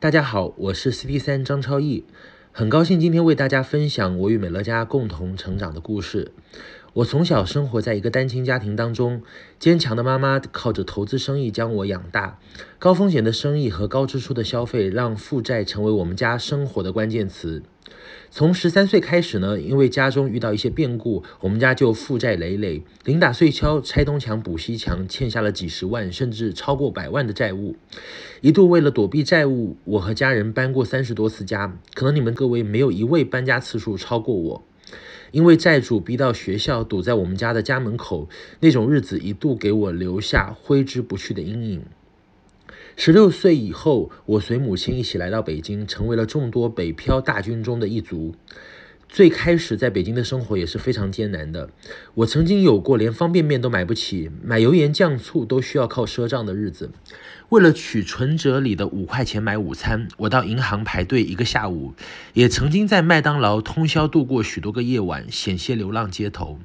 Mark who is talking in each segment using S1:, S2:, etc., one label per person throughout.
S1: 大家好，我是 CT 三张超毅，很高兴今天为大家分享我与美乐家共同成长的故事。我从小生活在一个单亲家庭当中，坚强的妈妈靠着投资生意将我养大。高风险的生意和高支出的消费，让负债成为我们家生活的关键词。从十三岁开始呢，因为家中遇到一些变故，我们家就负债累累，零打碎敲，拆东墙补西墙，欠下了几十万甚至超过百万的债务。一度为了躲避债务，我和家人搬过三十多次家，可能你们各位没有一位搬家次数超过我。因为债主逼到学校堵在我们家的家门口，那种日子一度给我留下挥之不去的阴影。十六岁以后，我随母亲一起来到北京，成为了众多北漂大军中的一族。最开始在北京的生活也是非常艰难的。我曾经有过连方便面都买不起，买油盐酱醋都需要靠赊账的日子。为了取存折里的五块钱买午餐，我到银行排队一个下午。也曾经在麦当劳通宵度过许多个夜晚，险些流浪街头。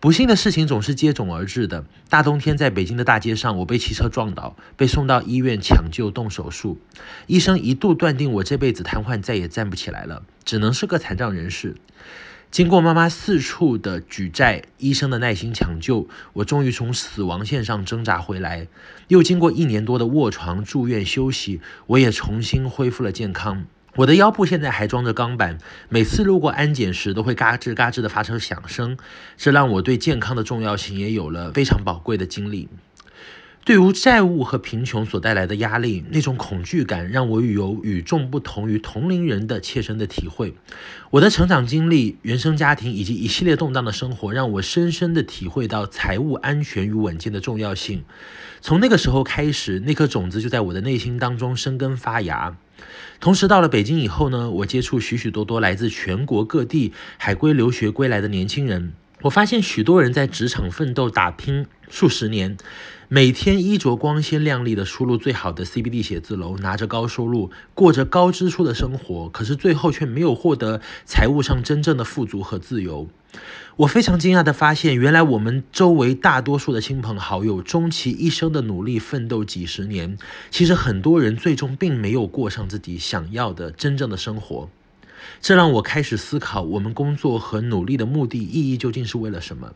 S1: 不幸的事情总是接踵而至的。大冬天在北京的大街上，我被汽车撞倒，被送到医院抢救动手术。医生一度断定我这辈子瘫痪，再也站不起来了，只能是个残障人士。经过妈妈四处的举债，医生的耐心抢救，我终于从死亡线上挣扎回来。又经过一年多的卧床住院休息，我也重新恢复了健康。我的腰部现在还装着钢板，每次路过安检时都会嘎吱嘎吱的发出响声，这让我对健康的重要性也有了非常宝贵的经历。对于债务和贫穷所带来的压力，那种恐惧感让我有与众不同于同龄人的切身的体会。我的成长经历、原生家庭以及一系列动荡的生活，让我深深的体会到财务安全与稳健的重要性。从那个时候开始，那颗种子就在我的内心当中生根发芽。同时到了北京以后呢，我接触许许多多来自全国各地海归留学归来的年轻人。我发现许多人在职场奋斗打拼数十年，每天衣着光鲜亮丽的出入最好的 CBD 写字楼，拿着高收入，过着高支出的生活，可是最后却没有获得财务上真正的富足和自由。我非常惊讶地发现，原来我们周围大多数的亲朋好友，终其一生的努力奋斗几十年，其实很多人最终并没有过上自己想要的真正的生活。这让我开始思考，我们工作和努力的目的意义究竟是为了什么？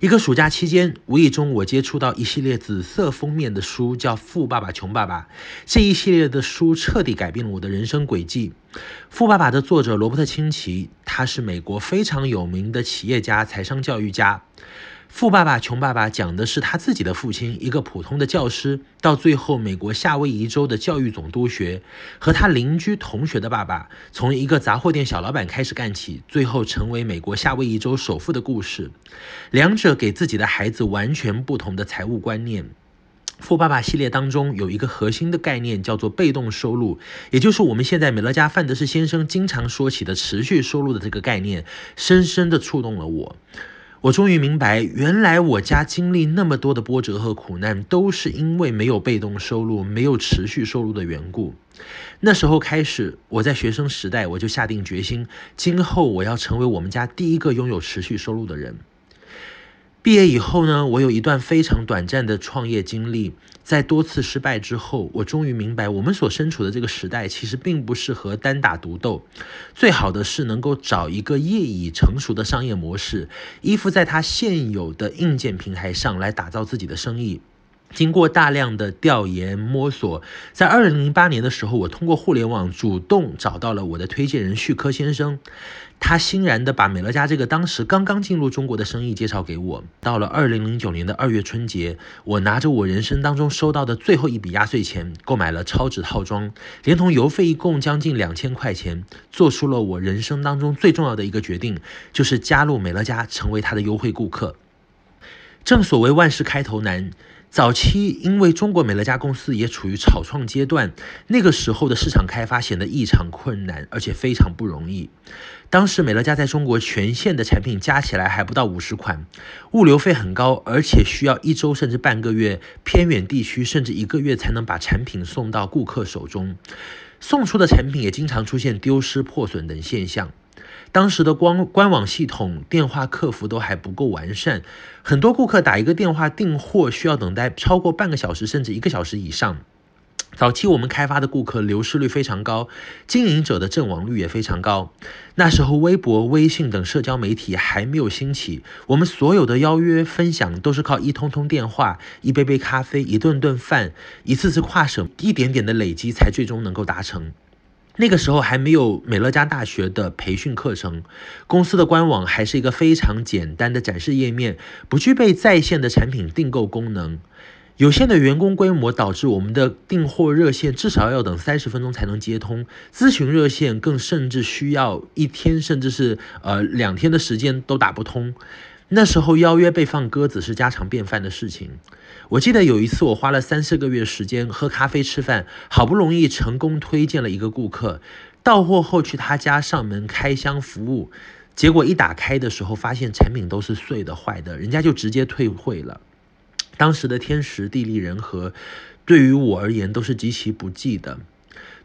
S1: 一个暑假期间，无意中我接触到一系列紫色封面的书，叫《富爸爸穷爸爸》。这一系列的书彻底改变了我的人生轨迹。《富爸爸》的作者罗伯特清崎，他是美国非常有名的企业家、财商教育家。富爸爸穷爸爸讲的是他自己的父亲，一个普通的教师，到最后美国夏威夷州的教育总督学，和他邻居同学的爸爸，从一个杂货店小老板开始干起，最后成为美国夏威夷州首富的故事。两者给自己的孩子完全不同的财务观念。富爸爸系列当中有一个核心的概念，叫做被动收入，也就是我们现在美乐家范德士先生经常说起的持续收入的这个概念，深深地触动了我。我终于明白，原来我家经历那么多的波折和苦难，都是因为没有被动收入、没有持续收入的缘故。那时候开始，我在学生时代我就下定决心，今后我要成为我们家第一个拥有持续收入的人。毕业以后呢，我有一段非常短暂的创业经历。在多次失败之后，我终于明白，我们所身处的这个时代其实并不适合单打独斗。最好的是能够找一个业已成熟的商业模式，依附在它现有的硬件平台上来打造自己的生意。经过大量的调研摸索，在二零零八年的时候，我通过互联网主动找到了我的推荐人旭科先生。他欣然地把美乐家这个当时刚刚进入中国的生意介绍给我。到了二零零九年的二月春节，我拿着我人生当中收到的最后一笔压岁钱，购买了超值套装，连同邮费一共将近两千块钱，做出了我人生当中最重要的一个决定，就是加入美乐家，成为他的优惠顾客。正所谓万事开头难。早期因为中国美乐家公司也处于草创阶段，那个时候的市场开发显得异常困难，而且非常不容易。当时美乐家在中国全线的产品加起来还不到五十款，物流费很高，而且需要一周甚至半个月，偏远地区甚至一个月才能把产品送到顾客手中，送出的产品也经常出现丢失、破损等现象。当时的官官网系统、电话客服都还不够完善，很多顾客打一个电话订货需要等待超过半个小时甚至一个小时以上。早期我们开发的顾客流失率非常高，经营者的阵亡率也非常高。那时候微博、微信等社交媒体还没有兴起，我们所有的邀约分享都是靠一通通电话、一杯杯咖啡、一顿顿饭、一次次跨省、一点点的累积，才最终能够达成。那个时候还没有美乐家大学的培训课程，公司的官网还是一个非常简单的展示页面，不具备在线的产品订购功能。有限的员工规模导致我们的订货热线至少要等三十分钟才能接通，咨询热线更甚至需要一天甚至是呃两天的时间都打不通。那时候邀约被放鸽子是家常便饭的事情。我记得有一次我花了三四个月时间喝咖啡吃饭，好不容易成功推荐了一个顾客，到货后去他家上门开箱服务，结果一打开的时候发现产品都是碎的坏的，人家就直接退货了。当时的天时地利人和，对于我而言都是极其不济的。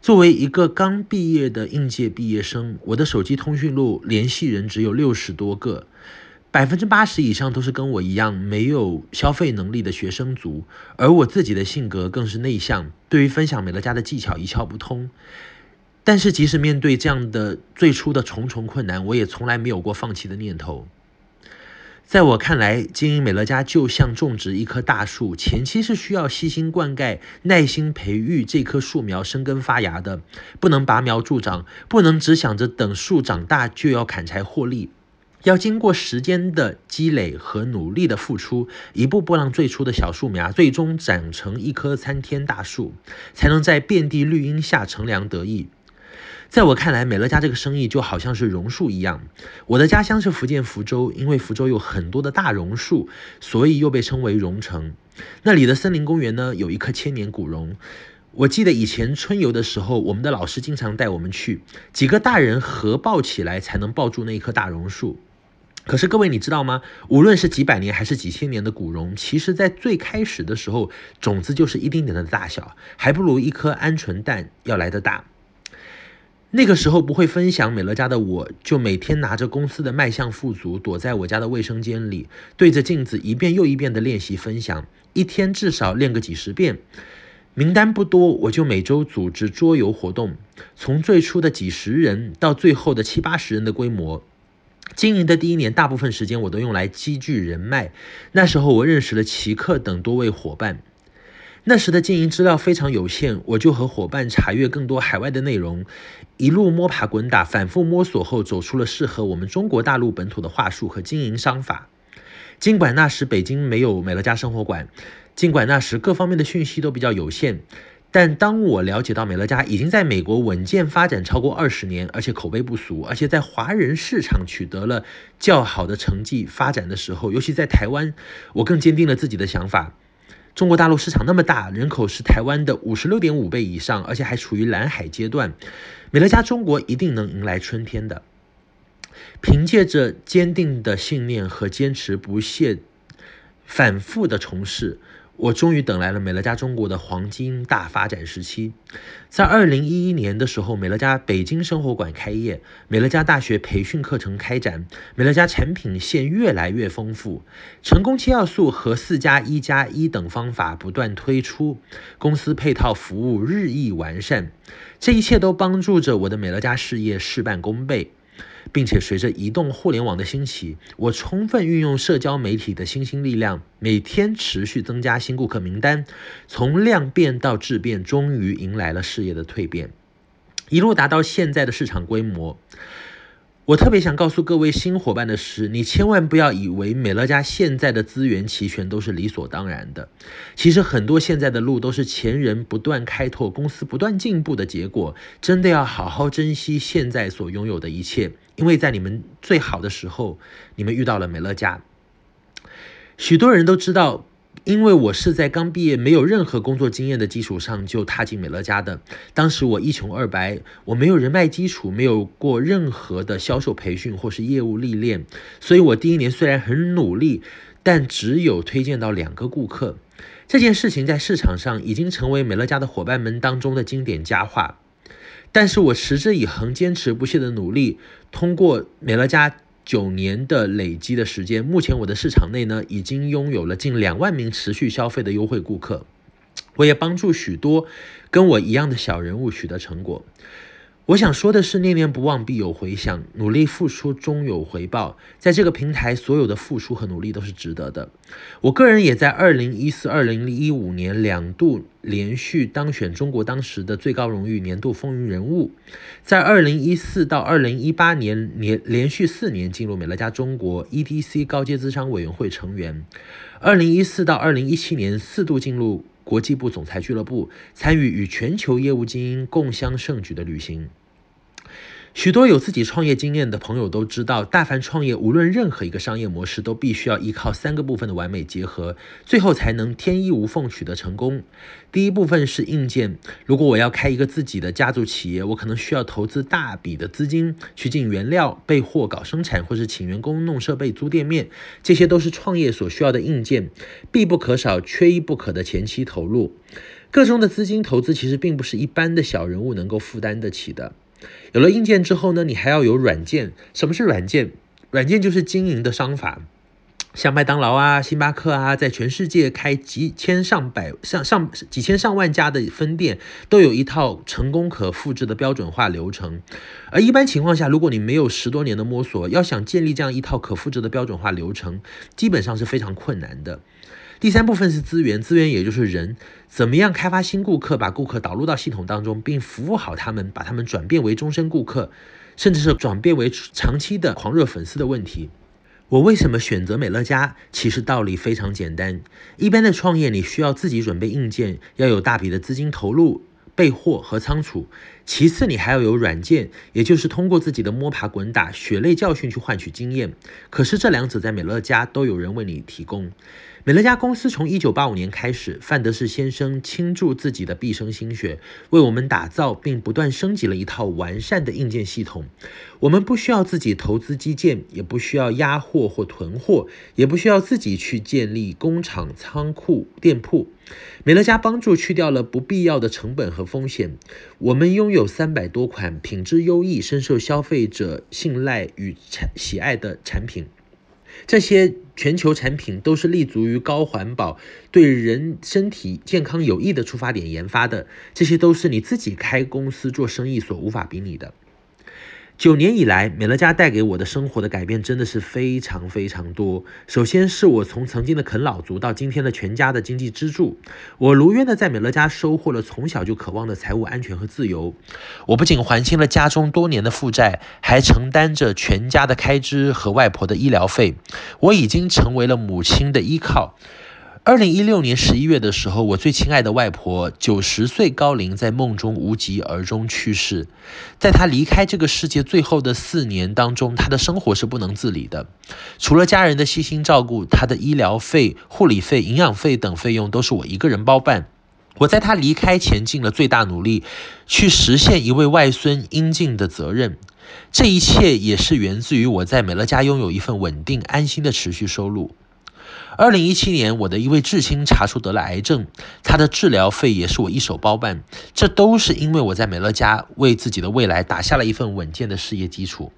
S1: 作为一个刚毕业的应届毕业生，我的手机通讯录联系人只有六十多个，百分之八十以上都是跟我一样没有消费能力的学生族，而我自己的性格更是内向，对于分享美乐家的技巧一窍不通。但是即使面对这样的最初的重重困难，我也从来没有过放弃的念头。在我看来，经营美乐家就像种植一棵大树，前期是需要悉心灌溉、耐心培育这棵树苗生根发芽的，不能拔苗助长，不能只想着等树长大就要砍柴获利，要经过时间的积累和努力的付出，一步步让最初的小树苗最终长成一棵参天大树，才能在遍地绿荫下乘凉得意。在我看来，美乐家这个生意就好像是榕树一样。我的家乡是福建福州，因为福州有很多的大榕树，所以又被称为榕城。那里的森林公园呢，有一棵千年古榕。我记得以前春游的时候，我们的老师经常带我们去，几个大人合抱起来才能抱住那一棵大榕树。可是各位你知道吗？无论是几百年还是几千年的古榕，其实在最开始的时候，种子就是一丁点的大小，还不如一颗鹌鹑蛋要来得大。那个时候不会分享美乐家的我，就每天拿着公司的卖相富足，躲在我家的卫生间里，对着镜子一遍又一遍的练习分享，一天至少练个几十遍。名单不多，我就每周组织桌游活动，从最初的几十人到最后的七八十人的规模。经营的第一年，大部分时间我都用来积聚人脉。那时候我认识了奇克等多位伙伴。那时的经营资料非常有限，我就和伙伴查阅更多海外的内容，一路摸爬滚打，反复摸索后，走出了适合我们中国大陆本土的话术和经营商法。尽管那时北京没有美乐家生活馆，尽管那时各方面的讯息都比较有限，但当我了解到美乐家已经在美国稳健发展超过二十年，而且口碑不俗，而且在华人市场取得了较好的成绩发展的时候，尤其在台湾，我更坚定了自己的想法。中国大陆市场那么大，人口是台湾的五十六点五倍以上，而且还处于蓝海阶段。美乐家中国一定能迎来春天的。凭借着坚定的信念和坚持不懈、反复的从事。我终于等来了美乐家中国的黄金大发展时期。在二零一一年的时候，美乐家北京生活馆开业，美乐家大学培训课程开展，美乐家产品线越来越丰富，成功七要素和四加一加一等方法不断推出，公司配套服务日益完善，这一切都帮助着我的美乐家事业事半功倍。并且随着移动互联网的兴起，我充分运用社交媒体的新兴力量，每天持续增加新顾客名单，从量变到质变，终于迎来了事业的蜕变，一路达到现在的市场规模。我特别想告诉各位新伙伴的是，你千万不要以为美乐家现在的资源齐全都是理所当然的。其实很多现在的路都是前人不断开拓、公司不断进步的结果。真的要好好珍惜现在所拥有的一切，因为在你们最好的时候，你们遇到了美乐家。许多人都知道。因为我是在刚毕业、没有任何工作经验的基础上就踏进美乐家的。当时我一穷二白，我没有人脉基础，没有过任何的销售培训或是业务历练，所以我第一年虽然很努力，但只有推荐到两个顾客。这件事情在市场上已经成为美乐家的伙伴们当中的经典佳话。但是我持之以恒、坚持不懈的努力，通过美乐家。九年的累积的时间，目前我的市场内呢，已经拥有了近两万名持续消费的优惠顾客。我也帮助许多跟我一样的小人物取得成果。我想说的是，念念不忘必有回响，努力付出终有回报。在这个平台，所有的付出和努力都是值得的。我个人也在二零一四、二零一五年两度连续当选中国当时的最高荣誉年度风云人物，在二零一四到二零一八年年连续四年进入美乐家中国 EDC 高阶资商委员会成员，二零一四到二零一七年四度进入。国际部总裁俱乐部参与与全球业务精英共襄盛举的旅行。许多有自己创业经验的朋友都知道，大凡创业，无论任何一个商业模式，都必须要依靠三个部分的完美结合，最后才能天衣无缝取得成功。第一部分是硬件，如果我要开一个自己的家族企业，我可能需要投资大笔的资金去进原料、备货、搞生产，或是请员工弄设备、租店面，这些都是创业所需要的硬件，必不可少、缺一不可的前期投入。个中的资金投资其实并不是一般的小人物能够负担得起的。有了硬件之后呢，你还要有软件。什么是软件？软件就是经营的商法，像麦当劳啊、星巴克啊，在全世界开几千上百上上几千上万家的分店，都有一套成功可复制的标准化流程。而一般情况下，如果你没有十多年的摸索，要想建立这样一套可复制的标准化流程，基本上是非常困难的。第三部分是资源，资源也就是人，怎么样开发新顾客，把顾客导入到系统当中，并服务好他们，把他们转变为终身顾客，甚至是转变为长期的狂热粉丝的问题。我为什么选择美乐家？其实道理非常简单，一般的创业你需要自己准备硬件，要有大笔的资金投入。备货和仓储，其次你还要有软件，也就是通过自己的摸爬滚打、血泪教训去换取经验。可是这两者在美乐家都有人为你提供。美乐家公司从一九八五年开始，范德士先生倾注自己的毕生心血，为我们打造并不断升级了一套完善的硬件系统。我们不需要自己投资基建，也不需要压货或囤货，也不需要自己去建立工厂、仓库、店铺。美乐家帮助去掉了不必要的成本和风险。我们拥有三百多款品质优异、深受消费者信赖与产喜爱的产品。这些全球产品都是立足于高环保、对人身体健康有益的出发点研发的。这些都是你自己开公司做生意所无法比拟的。九年以来，美乐家带给我的生活的改变真的是非常非常多。首先是我从曾经的啃老族到今天的全家的经济支柱，我如愿的在美乐家收获了从小就渴望的财务安全和自由。我不仅还清了家中多年的负债，还承担着全家的开支和外婆的医疗费。我已经成为了母亲的依靠。二零一六年十一月的时候，我最亲爱的外婆九十岁高龄，在梦中无疾而终去世。在她离开这个世界最后的四年当中，她的生活是不能自理的。除了家人的细心照顾，她的医疗费、护理费、营养费等费用都是我一个人包办。我在她离开前尽了最大努力，去实现一位外孙应尽的责任。这一切也是源自于我在美乐家拥有一份稳定安心的持续收入。二零一七年，我的一位至亲查出得了癌症，他的治疗费也是我一手包办，这都是因为我在美乐家为自己的未来打下了一份稳健的事业基础。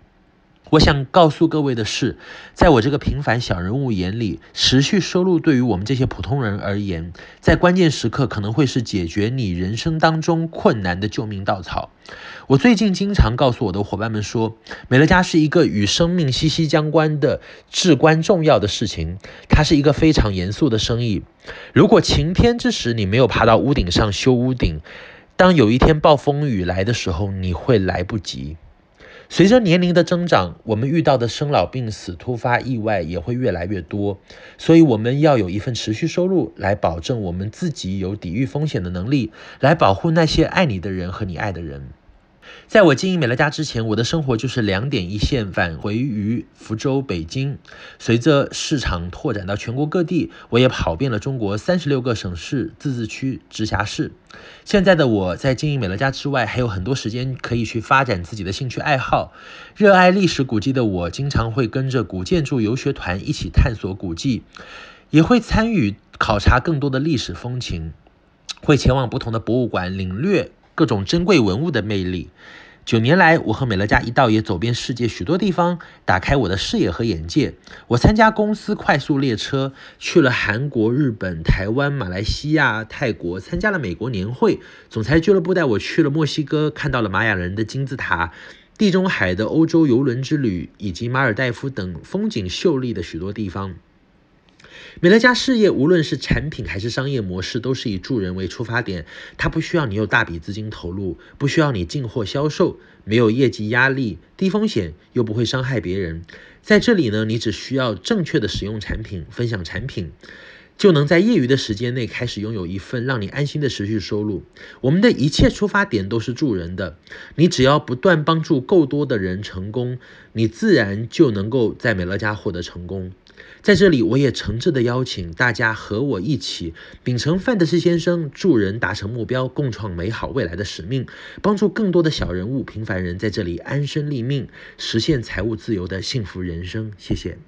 S1: 我想告诉各位的是，在我这个平凡小人物眼里，持续收入对于我们这些普通人而言，在关键时刻可能会是解决你人生当中困难的救命稻草。我最近经常告诉我的伙伴们说，美乐家是一个与生命息息相关的至关重要的事情，它是一个非常严肃的生意。如果晴天之时你没有爬到屋顶上修屋顶，当有一天暴风雨来的时候，你会来不及。随着年龄的增长，我们遇到的生老病死、突发意外也会越来越多，所以我们要有一份持续收入，来保证我们自己有抵御风险的能力，来保护那些爱你的人和你爱的人。在我经营美乐家之前，我的生活就是两点一线，返回于福州、北京。随着市场拓展到全国各地，我也跑遍了中国三十六个省市、自治区、直辖市。现在的我在经营美乐家之外，还有很多时间可以去发展自己的兴趣爱好。热爱历史古迹的我，经常会跟着古建筑游学团一起探索古迹，也会参与考察更多的历史风情，会前往不同的博物馆领略各种珍贵文物的魅力，九年来，我和美乐家一道也走遍世界许多地方，打开我的视野和眼界。我参加公司快速列车，去了韩国、日本、台湾、马来西亚、泰国，参加了美国年会。总裁俱乐部带我去了墨西哥，看到了玛雅人的金字塔。地中海的欧洲游轮之旅，以及马尔代夫等风景秀丽的许多地方。美乐家事业无论是产品还是商业模式，都是以助人为出发点。它不需要你有大笔资金投入，不需要你进货销售，没有业绩压力，低风险又不会伤害别人。在这里呢，你只需要正确的使用产品，分享产品。就能在业余的时间内开始拥有一份让你安心的持续收入。我们的一切出发点都是助人的，你只要不断帮助够多的人成功，你自然就能够在美乐家获得成功。在这里，我也诚挚地邀请大家和我一起秉承范德斯先生助人达成目标、共创美好未来的使命，帮助更多的小人物、平凡人在这里安身立命，实现财务自由的幸福人生。谢谢。